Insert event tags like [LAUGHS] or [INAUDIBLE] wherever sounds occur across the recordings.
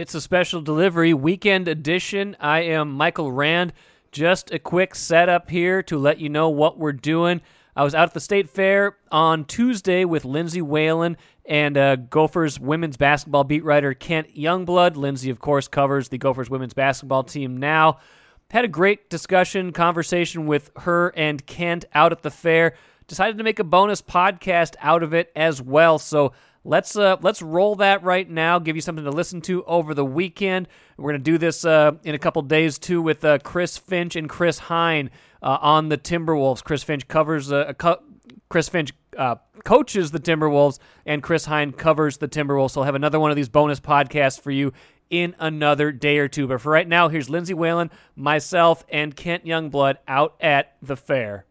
It's a special delivery, weekend edition. I am Michael Rand. Just a quick setup here to let you know what we're doing. I was out at the State Fair on Tuesday with Lindsay Whalen and uh, Gophers women's basketball beat writer Kent Youngblood. Lindsay, of course, covers the Gophers women's basketball team now. Had a great discussion, conversation with her and Kent out at the fair. Decided to make a bonus podcast out of it as well. So let's uh, let's roll that right now. Give you something to listen to over the weekend. We're gonna do this uh, in a couple days too with uh, Chris Finch and Chris Hine uh, on the Timberwolves. Chris Finch covers uh, co- Chris Finch uh, coaches the Timberwolves, and Chris Hine covers the Timberwolves. So I'll have another one of these bonus podcasts for you in another day or two. But for right now, here's Lindsay Whalen, myself, and Kent Youngblood out at the fair.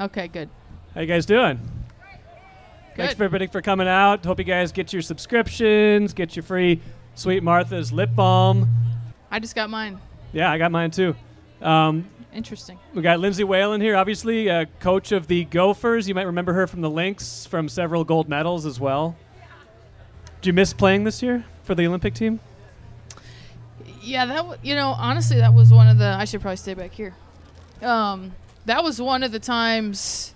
Okay, good. How you guys doing? Thanks for everybody for coming out. Hope you guys get your subscriptions, get your free Sweet Martha's lip balm. I just got mine. Yeah, I got mine too. Um, Interesting. we got Lindsay Whalen here, obviously, uh, coach of the Gophers. You might remember her from the Lynx, from several gold medals as well. Did you miss playing this year for the Olympic team? Yeah, that w- you know, honestly, that was one of the. I should probably stay back here. Um, that was one of the times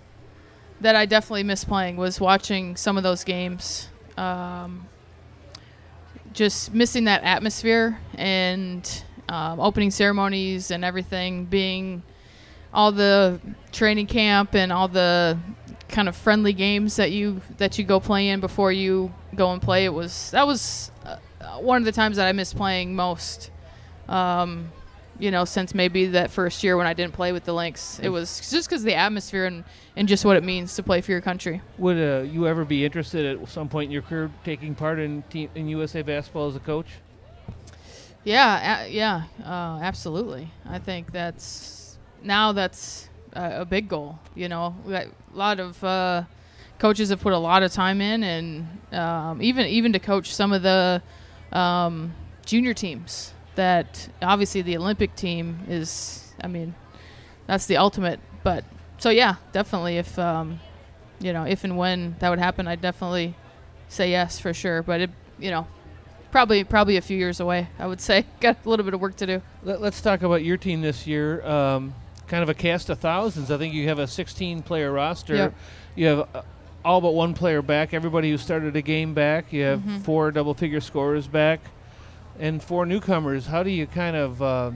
that I definitely missed playing was watching some of those games. Um, just missing that atmosphere and um, opening ceremonies and everything being all the training camp and all the kind of friendly games that you that you go play in before you go and play. It was that was uh, one of the times that I missed playing most. Um, you know, since maybe that first year when I didn't play with the Lynx, it was just because the atmosphere and, and just what it means to play for your country. Would uh, you ever be interested at some point in your career taking part in team, in USA basketball as a coach? Yeah, yeah, uh, absolutely. I think that's now that's a, a big goal. You know, a lot of uh, coaches have put a lot of time in, and um, even even to coach some of the um, junior teams. That obviously the Olympic team is. I mean, that's the ultimate. But so yeah, definitely if um, you know if and when that would happen, I'd definitely say yes for sure. But it you know probably probably a few years away. I would say [LAUGHS] got a little bit of work to do. Let, us talk about your team this year. Um, kind of a cast of thousands. I think you have a 16 player roster. Yep. You have uh, all but one player back. Everybody who started a game back. You have Mhm. four double figure scorers back, and for newcomers. How do you kind of uh,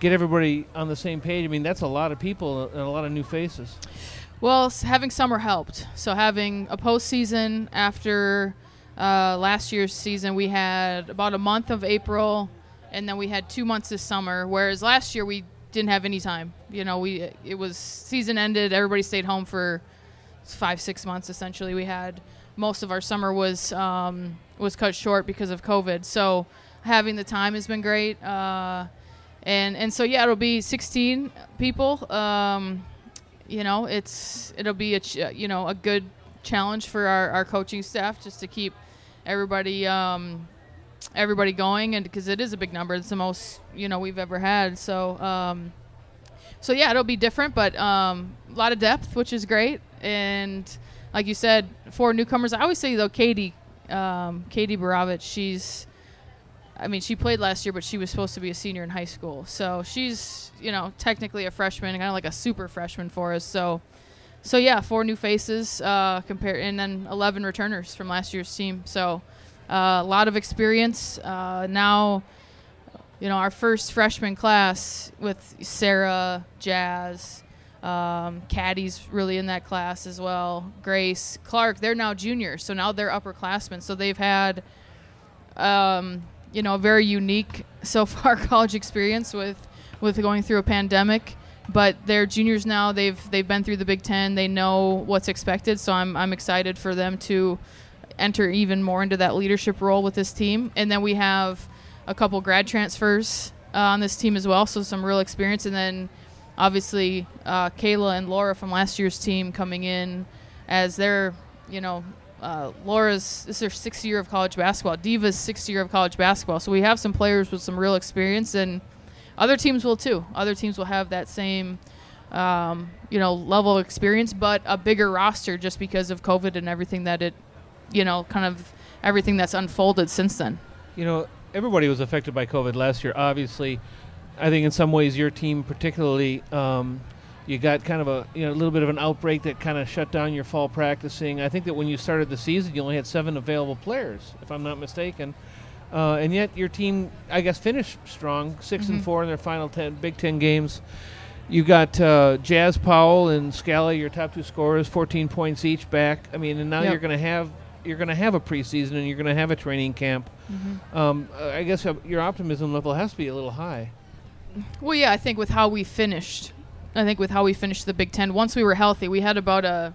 get everybody on the same page? I mean, that's a lot of people and a lot of new faces. Well, having summer helped. So having a postseason after uh, last year's season, we had about a month of April, and then we had two months this summer. Whereas last year we didn't have any time. You know, we it was season ended. Everybody stayed home for five six months essentially. We had most of our summer was um, was cut short because of COVID. So having the time has been great. Uh, and and so yeah, it'll be 16 people. Um, you know, it's it'll be a ch- you know a good challenge for our, our coaching staff just to keep everybody um, everybody going, and because it is a big number, it's the most you know we've ever had. So um, so yeah, it'll be different, but um, a lot of depth, which is great, and like you said, four newcomers. I always say though, Katie, um, Katie Borowicz, she's I mean, she played last year, but she was supposed to be a senior in high school. So she's, you know, technically a freshman, kind of like a super freshman for us. So, so yeah, four new faces uh, compared, and then 11 returners from last year's team. So, uh, a lot of experience. Uh, now, you know, our first freshman class with Sarah, Jazz, um, Kadi's really in that class as well. Grace, Clark, they're now juniors, so now they're upperclassmen. So they've had um, you know, a very unique [LAUGHS] so far college experience with with going through a pandemic. But they're juniors now. They've they've been through the Big Ten. They know what's expected. So I'm I'm excited for them to enter even more into that leadership role with this team. And then we have a couple grad transfers uh, on this team as well. So some real experience. And then obviously uh, Kayla and Laura from last year's team coming in as their you know uh, Laura's this is her sixth year of college basketball. Diva's sixth year of college basketball. So we have some players with some real experience, and other teams will too. Other teams will have that same, um, you know, level of experience, but a bigger roster just because of COVID and everything that it, you know, kind of everything that's unfolded since then. you know, everybody was affected by COVID last year. Obviously, I think in some ways your team particularly. Um, you got kind of a you know a little bit of an outbreak that kind of shut down your fall practicing. I think that when you started the season, you only had seven available players, if I'm not mistaken. Uh, and yet your team, I guess, finished strong, 6 and Mhm. four in their final ten Big Ten games. You got uh, Jazz Powell and Scalia, your top two scorers, 14 points each back. I mean, and now Yep. you're going to have you're going to have a preseason and you're going to have a training camp. Mm-hmm. Um, I guess uh, your optimism level has to be a little high. Well, yeah, I think with how we finished, I think with how we finished the Big Ten, once we were healthy, we had about a,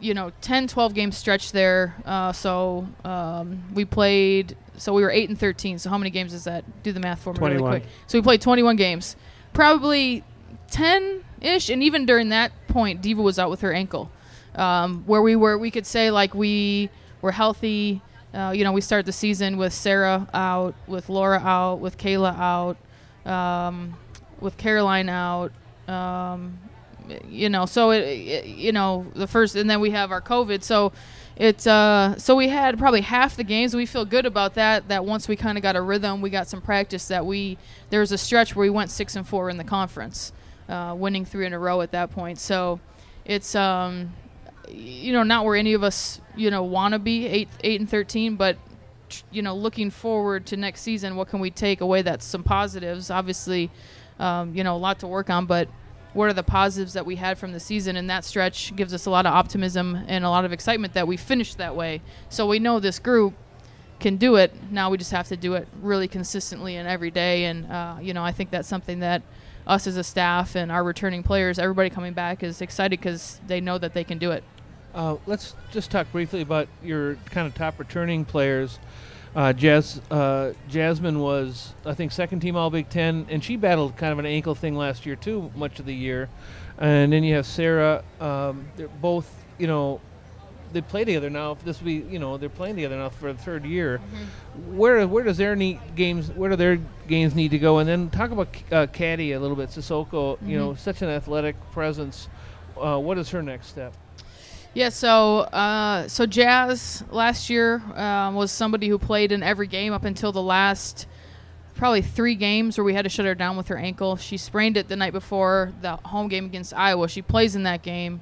you know, 10, 12 game stretch there. Uh, so um, we played, so we were 8 and 13. So how many games is that? Do the math for me 21. really quick. So we played 21 games. Probably 10 ish. And even during that point, Diva was out with her ankle. Um, where we were, we could say like we were healthy. Uh, you know, we started the season with Sarah out, with Laura out, with Kayla out um, with Caroline out. Um, you know, so it, it- you know the first, and then we have our COVID. So it's uh, so we had probably half the games. We feel good about that. That once we kind of got a rhythm, we got some practice. That we there was a stretch where we went six and four in the conference, uh, winning three in a row at that point. So it's um, you know not where any of us you know want to be eight eight and thirteen, but you know, looking forward to next season, what can we take away that's some positives? Obviously, um, you know, a lot to work on, but what are the positives that we had from the season? And that stretch gives us a lot of optimism and a lot of excitement that we finished that way. So we know this group can do it. Now we just have to do it really consistently and every day. And, uh, you know, I think that's something that us as a staff and our returning players, everybody coming back is excited because they know that they can do it. Uh, let's just talk briefly about your kind of top returning players. Uh, Jazz, uh, Jasmine was, I think, second team All Big Ten, and she battled kind of an ankle thing last year too, much of the year. And then you have Sarah. Um, they're both, you know, they play together now. If This will be, you know, they're playing together now for the third year. Where where does their need games? Where do their games need to go? And then talk about uh, Kadi a little bit. Sissoko, you know, such an athletic presence. Uh, what is her next step? Yeah, so uh, so Jazz last year um, was somebody who played in every game up until the last probably three games where we had to shut her down with her ankle. She sprained it the night before the home game against Iowa. She plays in that game,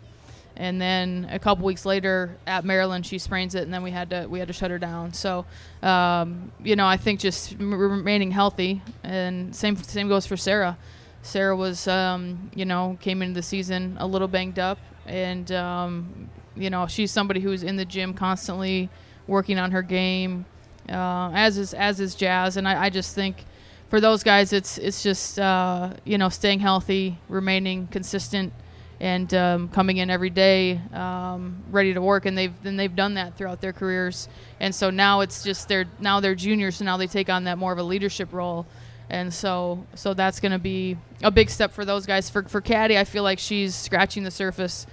and then a couple weeks later at Maryland she sprains it, and then we had to we had to shut her down. So um, you know I think just remaining healthy, and same same goes for Sarah. Sarah was, um, you know, came into the season a little banged up, and um, you know she's somebody who's in the gym constantly working on her game, uh, as is as is Jazz, and I, I just think for those guys it's it's just uh, you know staying healthy, remaining consistent, and um, coming in every day um, ready to work, and they've and they've done that throughout their careers, and so now it's just they're now they're juniors, so now they take on that more of a leadership role and so so that's going to be a big step for those guys. For for Kadi, I feel like she's scratching the surface.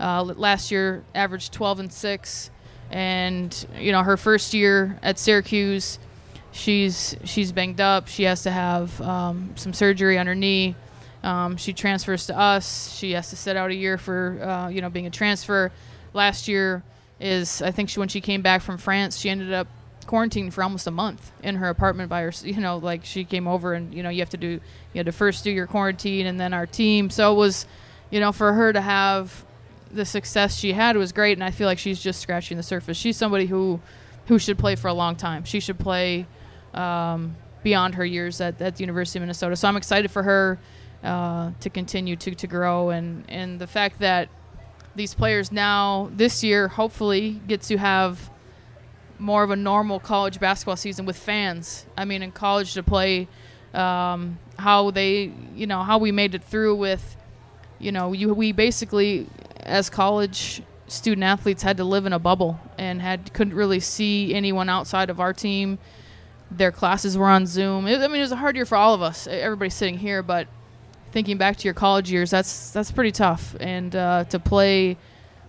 Uh, last year, averaged 12 and six, and you know her first year at Syracuse, she's she's banged up. She has to have um, some surgery on her knee. Um, she transfers to us. She has to sit out a year for uh, you know being a transfer. Last year is I think she, when she came back from France, she ended up quarantined for almost a month in her apartment by her. You know, like she came over and you know you have to do you had to first do your quarantine and then our team. So it was, you know, for her to have the success she had was great, and I feel like she's just scratching the surface. She's somebody who who should play for a long time. She should play um, beyond her years at, at the University of Minnesota. So I'm excited for her uh, to continue to, to grow and, and the fact that these players now this year hopefully get to have more of a normal college basketball season with fans. I mean, in college to play um, how they, you know, how we made it through with, you know, you we basically as college student athletes had to live in a bubble and had couldn't really see anyone outside of our team. Their classes were on Zoom. It, I mean, it was a hard year for all of us. Everybody sitting here, but thinking back to your college years, that's that's pretty tough. And uh, to play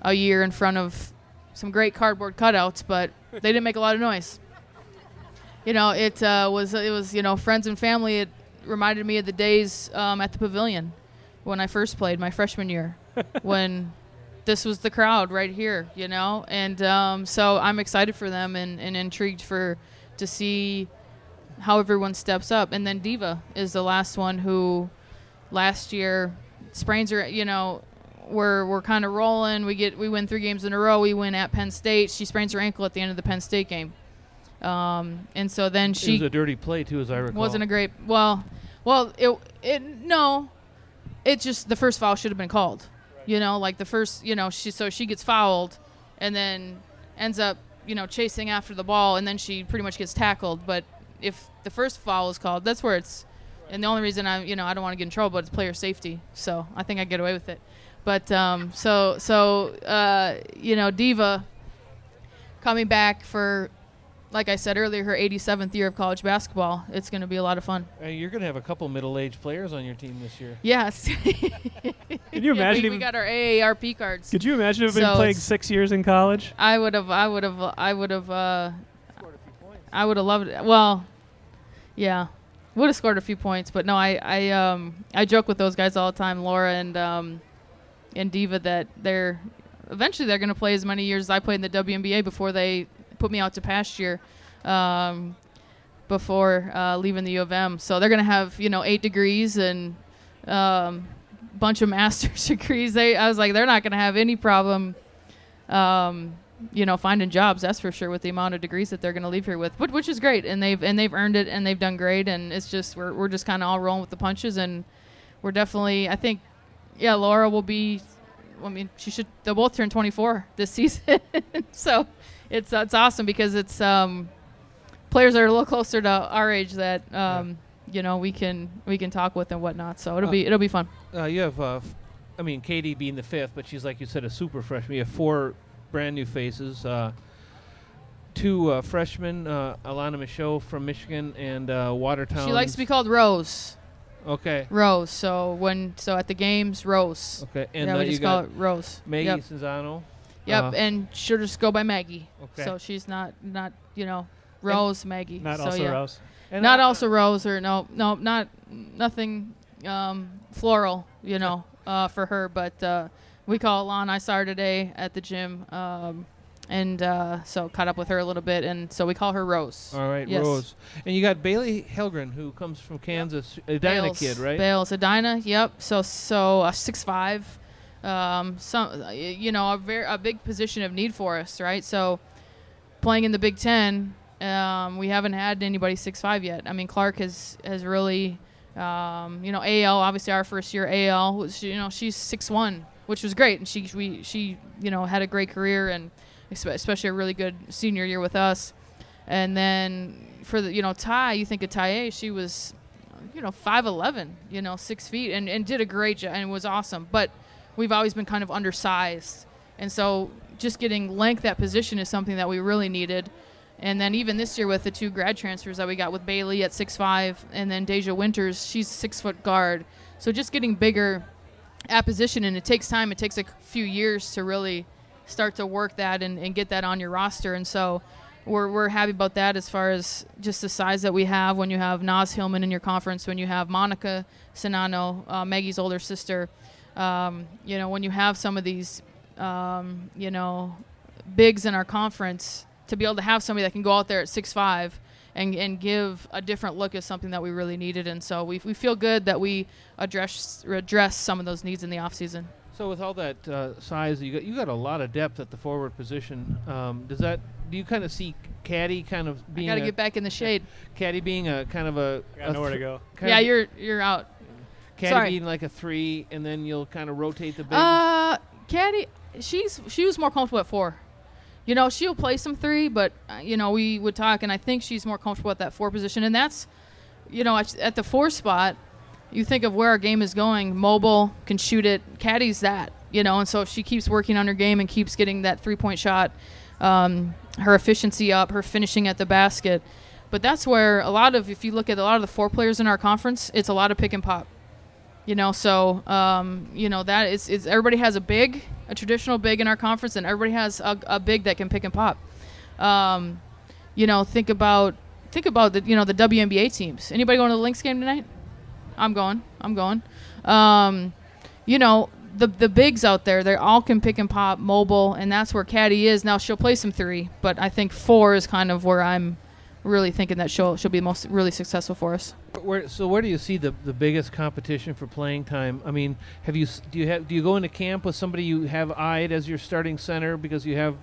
a year in front of some great cardboard cutouts, but they didn't make a lot of noise. You know, it uh, was it was you know friends and family. It reminded me of the days um, at the pavilion when I first played my freshman year, when this was the crowd right here. You know, and um, so I'm excited for them and, and intrigued for to see how everyone steps up. And then Diva is the last one who last year sprains her. You know, we're we're kind of rolling. We get we win three games in a row. We win at Penn State. She sprains her ankle at the end of the Penn State game. Um, and so then it she was a dirty play too, as I recall. wasn't a great. Well, well, it it no, it just the first foul should have been called. You know, like the first, you know, she so she gets fouled, and then ends up, you know, chasing after the ball, and then she pretty much gets tackled. But if the first foul is called, that's where it's. And the only reason I, you know, I don't want to get in trouble, but it's player safety. So I think I get away with it. But um, so so uh, you know, Diva coming back for, like I said earlier, her 87th year of college basketball. It's going to be a lot of fun. Uh, you're going to have a couple middle-aged players on your team this year. Yes. [LAUGHS] Can you imagine? we, we got our AARP cards. could you imagine if So been playing six years in college? I would have. I would have. I would have. Uh, I would have loved it. Well, yeah, would have scored a few points, but no, I, I, um, I joke with those guys all the time, Laura and um, and Diva, that they're eventually they're going to play as many years as I played in the WNBA before they put me out to pasture. Um, before uh, leaving the U of M, so they're gonna have you know eight degrees and um, bunch of [LAUGHS] master's degrees. They, I was like, they're not gonna have any problem um, you know, finding jobs. That's for sure with the amount of degrees that they're going to leave here with, but which is great, and they've and they've earned it, and they've done great, and it's just we're we're just kind of all rolling with the punches, and we're definitely, I think, yeah, Laura will be. I mean, she should. They'll both turn 24 this [LAUGHS] season, so it's it's awesome because it's um, players that are a little closer to our age that um, you know we can we can talk with and whatnot. So it'll Uh, be it'll be fun. Uh, you have, uh, f- I mean, Katie being the fifth, but she's like you said, a super freshman. You have four brand new faces. Uh, two uh, freshmen, uh, Alanna Micheaux from Michigan and uh, Watertown. She likes to be called Rose. Okay. Rose. So when so at the games, Rose. Okay. And yeah, we you just call it Rose. Maggie Yep. Czinano. Yep. Uh, and she'll just go by Maggie. okay. So she's not not you know Rose Maggie. Not so also yeah. Rose. And Not I- also Rose or no no not nothing um, floral. You know uh, for her, but uh, we call it Lon. I saw her today at the gym. Um, and uh, so caught up with her a little bit, and so we call her Rose. All right, Yes. Rose. And you got Bailey Helgren, who comes from Kansas, a Dinah Bales. kid, right? Bales, Edina. Yep. So so uh, six five. Um, some you know a very a big position of need for us, right? So playing in the Big Ten, um, we haven't had anybody six five yet. I mean Clark has has really. Um, you know, AL obviously our first year AL was you know she's six one, which was great, and she we she you know had a great career and especially a really good senior year with us. And then for the you know Ty, you think of Ty, A, she was you know, five eleven, you know, six feet, and, and did a great job and was awesome. But we've always been kind of undersized, and so just getting length at position is something that we really needed. And then even this year with the two grad transfers that we got with Bailey at six five, and then Deja Winters, she's six foot guard. So just getting bigger at position, and it takes time. It takes a few years to really start to work that and, and get that on your roster. And so we're, we're happy about that as far as just the size that we have when you have Naz Hillmon in your conference, when you have Monika Czinano, uh, Maggie's older sister. Um, you know, when you have some of these, um, you know, bigs in our conference, to be able to have somebody that can go out there at six five and, and give a different look is something that we really needed. And so we, we feel good that we address address some of those needs in the offseason. So with all that uh, size, you got you got a lot of depth at the forward position. Um, does that do you kind of see Kadi kind of being? I being got to get back in the shade. Kadi being a kind of a, I got a nowhere to go. Yeah, you're you're out. Kadi sorry. being like a three, and then you'll kind of rotate the big. Uh, Kadi, she's she was more comfortable at four. You know, she'll play some three, but uh, you know, we would talk, and I think she's more comfortable at that four position, and that's, you know, at, at the four spot. You think of where our game is going, mobile, can shoot it. Kadi's that, you know, and so if she keeps working on her game and keeps getting that three point shot, um, her efficiency up, her finishing at the basket. But that's where a lot of, if you look at a lot of the four players in our conference, it's a lot of pick and pop. You know, so um, you know that is, is everybody has a big, a traditional big in our conference, and everybody has a, a big that can pick and pop. Um, you know, think about think about the you know the WNBA teams. Anybody going to the Lynx game tonight? I'm going. I'm going. Um, you know the the bigs out there, they all can pick and pop, mobile, and that's where Kadi is. Now she'll play some three, but I think four is kind of where I'm really thinking that she'll she'll be most really successful for us. Where, so where do you see the, the biggest competition for playing time? I mean, have you do you have do you go into camp with somebody you have eyed as your starting center because you have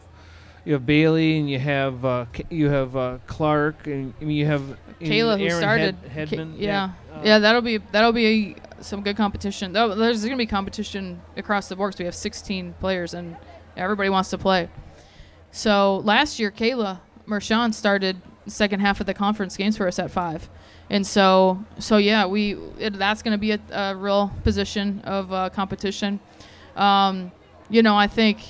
you have Bailey and you have uh, you have uh, Clark and I mean you have Kayla, who Aaron started, Head, Headman. yeah, Uh, yeah, that'll be that'll be some good competition. Though there's going to be competition across the board. 'cause we have 16 players and everybody wants to play. So last year, Kayla Mershon started second half of the conference games for us at five, and so so yeah, we it, that's going to be a, a real position of uh, competition. Um, you know, I think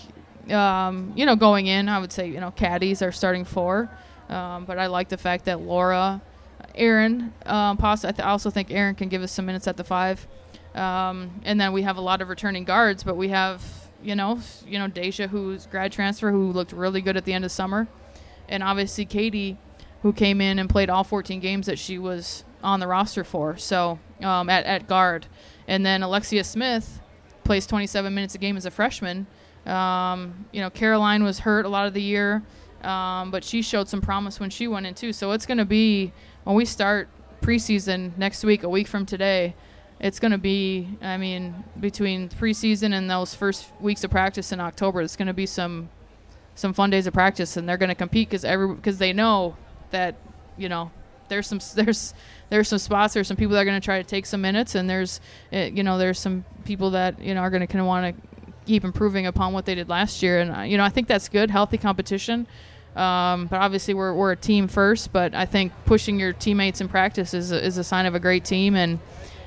um, you know going in, I would say you know caddies are starting four, um, but I like the fact that Laura. Aaron, um, I, th- I also think Aaron can give us some minutes at the five, um, and then we have a lot of returning guards. But we have, you know, you know, Deja, who's grad transfer, who looked really good at the end of summer, and obviously Katie, who came in and played all 14 games that she was on the roster for. So um, at at guard, and then Alexia Smith plays 27 minutes a game as a freshman. Um, you know, Caroline was hurt a lot of the year, um, but she showed some promise when she went in too. So it's going to be when we start preseason next week, a week from today. It's going to be, I mean, between preseason and those first weeks of practice in October, it's going to be some some fun days of practice, and they're going to compete because every because they know that you know there's some there's there's some spots there's some people that are going to try to take some minutes and there's uh, you know there's some people that you know are going to kind of want to keep improving upon what they did last year. And uh, you know I think that's good healthy competition. Um, but obviously we're, we're a team first but I think pushing your teammates in practice is a, is a sign of a great team and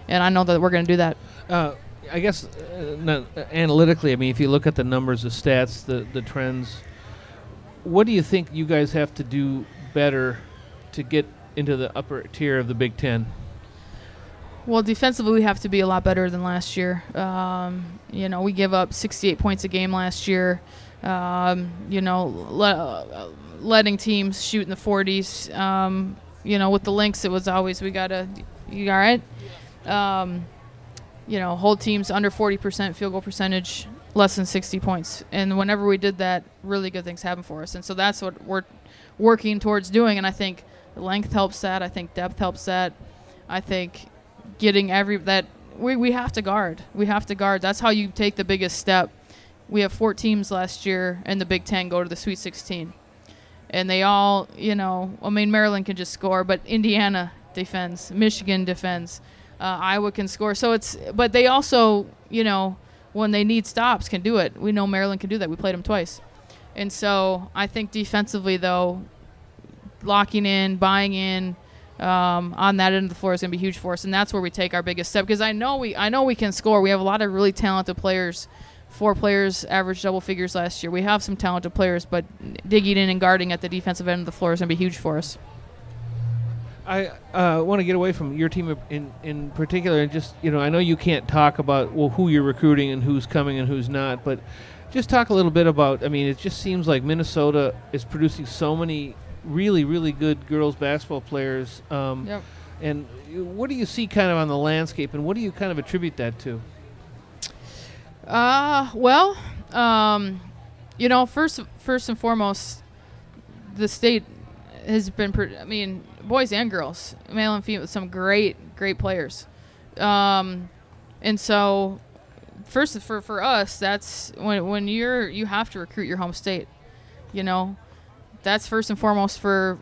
and I know that we're going to do that. Uh, I guess uh, not, uh, analytically, I mean, if you look at the numbers, the stats, the the trends, what do you think you guys have to do better to get into the upper tier of the Big Ten? Well, defensively, we have to be a lot better than last year. Um, you know, we give up 68 points a game last year. Um, you know, le- uh, letting teams shoot in the 40s. Um, you know, with the Lynx, it was always we gotta, you all right? Um, you know, hold teams under 40% field goal percentage, less than 60 points. And whenever we did that, really good things happen for us. And so that's what we're working towards doing. And I think length helps that. I think depth helps that. I think getting every that we, we have to guard. We have to guard. That's how you take the biggest step. We have four teams last year in the Big Ten go to the Sweet 16. And they all, you know, I mean, Maryland can just score, but Indiana defends, Michigan defends, uh, Iowa can score. So it's, but they also, you know, when they need stops, can do it. We know Maryland can do that. We played them twice. And so I think defensively, though, locking in, buying in, um, on that end of the floor is going to be huge for us, and that's where we take our biggest step. Because I know we, I know we can score. We have a lot of really talented players. Four players averaged double figures last year. We have some talented players, but digging in and guarding at the defensive end of the floor is going to be huge for us. I uh, want to get away from your team in in particular, and just you know, I know you can't talk about well who you're recruiting and who's coming and who's not, but just talk a little bit about. I mean, it just seems like Minnesota is producing so many really really good girls basketball players. Um, Yep. And what do you see kind of on the landscape, and what do you kind of attribute that to? Uh, well, um, you know, first first and foremost, the state has been. Pre- I mean, boys and girls, male and female, some great great players. Um, and so, first for for us, that's when when you're you have to recruit your home state. You know, that's first and foremost for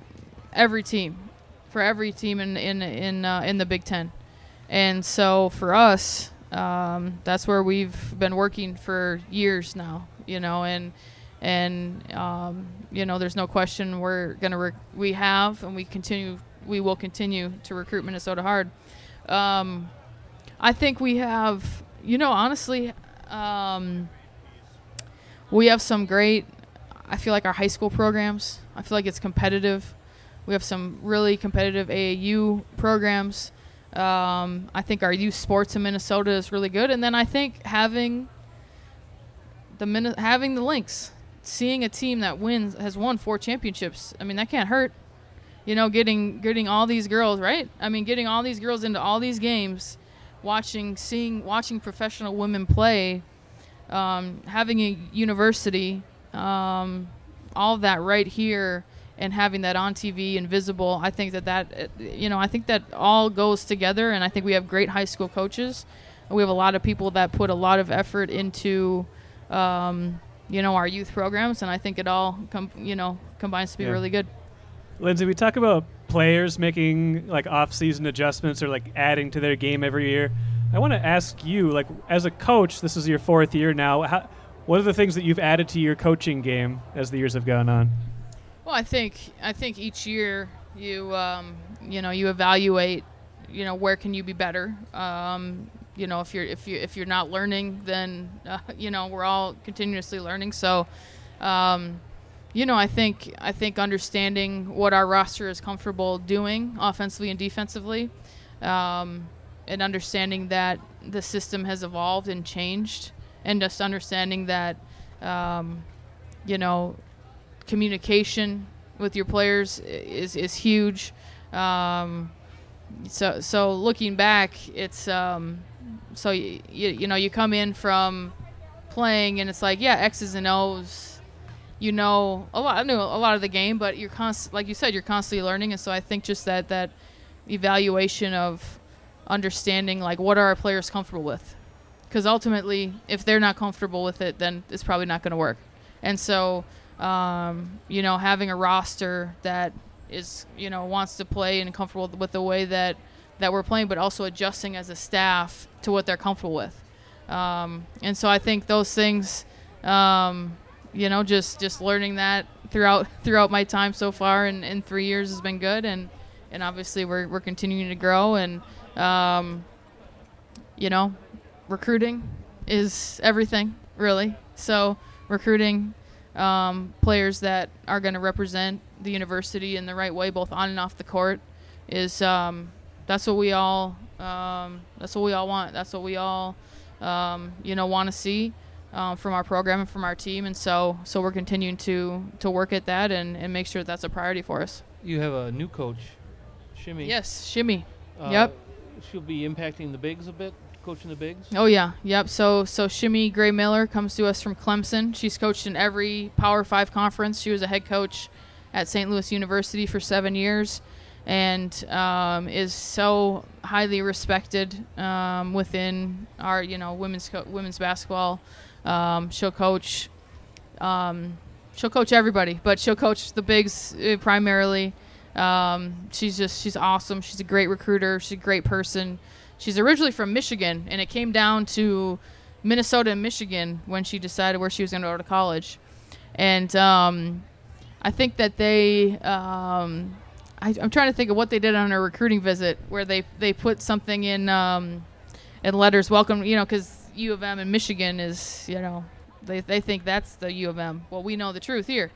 every team, for every team in in in uh, in the Big Ten. And so for us, um, that's where we've been working for years now. You know, and and um, you know, there's no question we're gonna rec- we have and we continue we will continue to recruit Minnesota hard. Um, I think we have, you know, honestly, um, we have some great. I feel like our high school programs. I feel like it's competitive. We have some really competitive AAU programs. Um, I think our youth sports in Minnesota is really good, and then I think having the Min- having the Lynx, seeing a team that wins has won four championships. I mean, that can't hurt. You know, getting getting all these girls right. I mean, getting all these girls into all these games, watching, seeing, watching professional women play, um, having a university, um, all that right here and having that on TV and visible, I think that that uh, you know I think that all goes together, and I think we have great high school coaches. We have a lot of people that put a lot of effort into, um, you know, our youth programs, and I think it all com- you know combines to be Yeah. really good. Lindsay, we talk about players making like off-season adjustments or like adding to their game every year. I want to ask you, like, as a coach, this is your fourth year now. How, what are the things that you've added to your coaching game as the years have gone on? Well, I think I think each year you um, you know you evaluate you know where can you be better. Um, you know if you're if you if you're not learning, then uh, [LAUGHS] you know we're all continuously learning. So, um, you know I think I think understanding what our roster is comfortable doing offensively and defensively, um, and understanding that the system has evolved and changed, and just understanding that um, you know communication with your players is is huge. Um, so so looking back, it's um, so you, you you know you come in from playing and it's like yeah X's and O's. You know a lot. I knew a lot of the game, but you're const- like you said, you're constantly learning, and so I think just that that evaluation of understanding like what are our players comfortable with, because ultimately, if they're not comfortable with it, then it's probably not going to work. And so um, you know, having a roster that is, you know, wants to play and comfortable with the way that that we're playing, but also adjusting as a staff to what they're comfortable with. Um, and so I think those things, um, you know, just just learning that throughout [LAUGHS] throughout my time so far in, in three years has been good, and and obviously we're we're continuing to grow, and um, you know, recruiting is everything really. So recruiting um, players that are going to represent the university in the right way, both on and off the court, is um, that's what we all um, that's what we all want. That's what we all um, you know want to see um, from our program and from our team. And so so we're continuing to to work at that and, and make sure that that's a priority for us. You have a new coach, Shimmy. Yes, shimmy. Uh, Yep. She'll be impacting the bigs a bit, coaching the bigs. Oh yeah, yep. So so Shimmy Gray Miller comes to us from Clemson. She's coached in every Power Five conference. She was a head coach at St. Louis University for seven years, and um, is so highly respected um, within our you know women's co- women's basketball. Um, she'll coach. Um, she'll coach everybody, but she'll coach the bigs uh, primarily. Um, she's just she's awesome. She's a great recruiter. She's a great person. She's originally from Michigan, and it came down to Minnesota and Michigan when she decided where she was going to go to college. And um, I think that they, um, I, I'm trying to think of what they did on her recruiting visit, where they they put something in um, in letters, welcome, you know, because U of M in Michigan is, you know, they they think that's the U of M. Well, we know the truth here,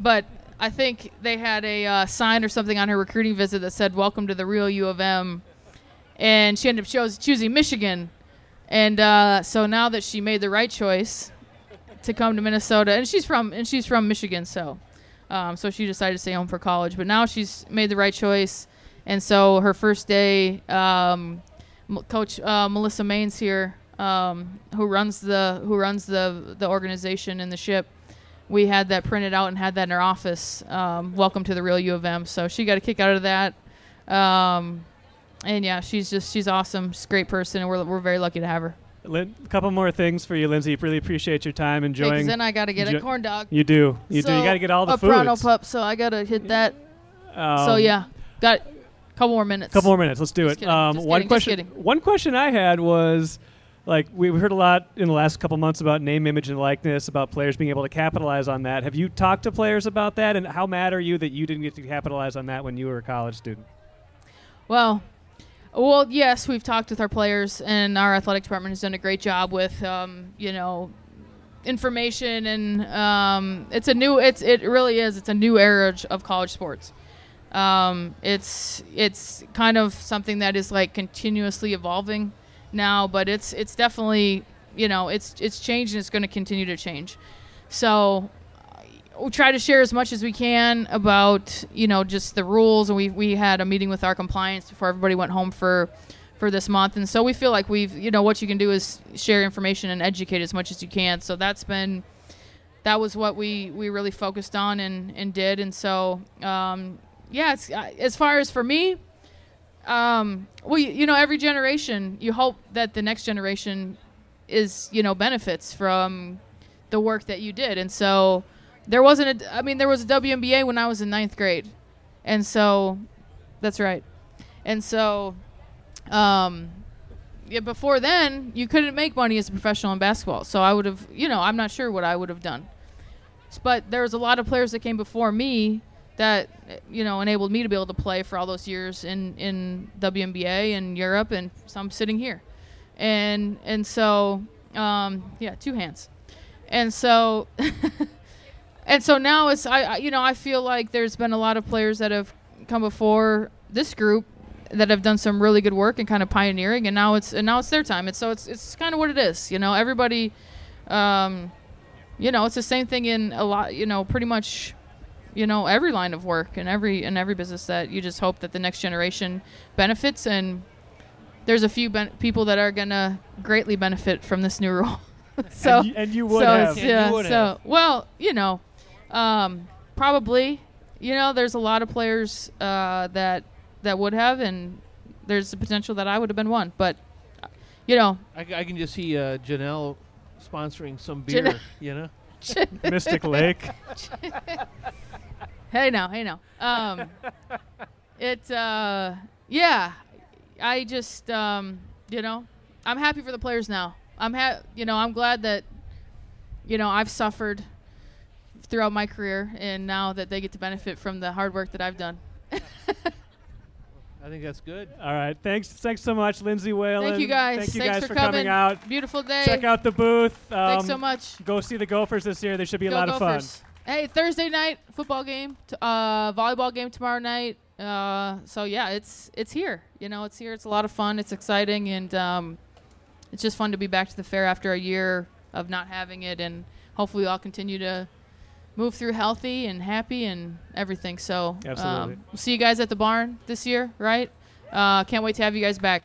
but I think they had a uh, sign or something on her recruiting visit that said "Welcome to the real U of M." and she ended up choosing Michigan. And uh, so now that she made the right choice to come to Minnesota, and she's from and she's from Michigan, so um, so she decided to stay home for college. But now she's made the right choice, and so her first day, um, Coach uh, Melissa Maines here, um, who runs the who runs the the organization and the ship. We had that printed out and had that in our office. Um, welcome to the real U of M. So she got a kick out of that. Um, and yeah, she's just she's awesome. She's a great person, and we're we're very lucky to have her. Lin- a couple more things for you, Lindsay. Really appreciate your time enjoying. then I got to get enjoy- a corn dog. you do. You do. You got to get all the food. a foods. pup, so I got to hit that. Um, so yeah, got a couple more minutes. couple more minutes. Let's do Just it. kidding, Um, just one kidding, question. One question I had was, like, we've heard a lot in the last couple months about name, image, and likeness, about players being able to capitalize on that. Have you talked to players about that, and how mad are you that you didn't get to capitalize on that when you were a college student? Well, well, yes, we've talked with our players, and our athletic department has done a great job with, um, you know, information, and um, it's a new. It's it really is. It's a new era of- college sports. Um, it's it's kind of something that is like continuously evolving now, but it's it's definitely you know it's it's changed and it's going to continue to change. So we try to share as much as we can about you know just the rules and we we had a meeting with our compliance before everybody went home for for this month and so we feel like we've you know what you can do is share information and educate as much as you can so that's been that was what we we really focused on and and did. And so um, yeah, it's uh, as far as for me. Um, well, you, you know, every generation, you hope that the next generation is, you know, benefits from the work that you did. And so there wasn't a, I mean, there was a WNBA when I was in ninth grade. And so that's right. And so, um, yeah, before then, you couldn't make money as a professional in basketball. So I would have, you know, I'm not sure what I would have done. But there was a lot of players that came before me that you know enabled me to be able to play for all those years in in WNBA and Europe, and so I'm sitting here, and and so um, yeah, two hands, and so [LAUGHS] and so now it's I I- you know I feel like there's been a lot of players that have come before this group that have done some really good work and kind of pioneering, and now it's and now it's their time. And so it's it's kind of what it is, you know. Everybody, um, you know, it's the same thing in a lot, you know, pretty much you know every line of work and every in every business that you just hope that the next generation benefits and there's a few ben- people that are gonna greatly benefit from this new rule [LAUGHS] so and, you, and you would so have. it's- Yeah, you would so have. well you know um, probably you know there's a lot of players uh, that that would have and there's the potential that I would have been one but uh, you know I, I can just see uh, Janelle sponsoring some beer. Janelle- You know, [LAUGHS] Mystic Lake. [LAUGHS] hey now, hey now. Um, it, uh, yeah, I just, um, you know, I'm happy for the players now. I'm ha- you know, I'm glad that, you know, I've suffered throughout my career, and now that they get to benefit from the hard work that I've done. I think that's good. All right. Thanks. Thanks so much, Lindsay Whalen. Thank you guys. Thank you Thanks guys for, coming. coming. out. Beautiful day. Check out the booth. Um, Thanks so much. Go see the Gophers this year. They should be a Go lot of fun. Hey, Thursday night football game, t- uh, volleyball game tomorrow night. Uh, so yeah, it's it's here. You know, it's here. It's a lot of fun. It's exciting, and um, it's just fun to be back to the fair after a year of not having it, and hopefully all continue to move through healthy and happy and everything. So um, we'll see you guys at the barn this year, right? Uh, can't wait to have you guys back.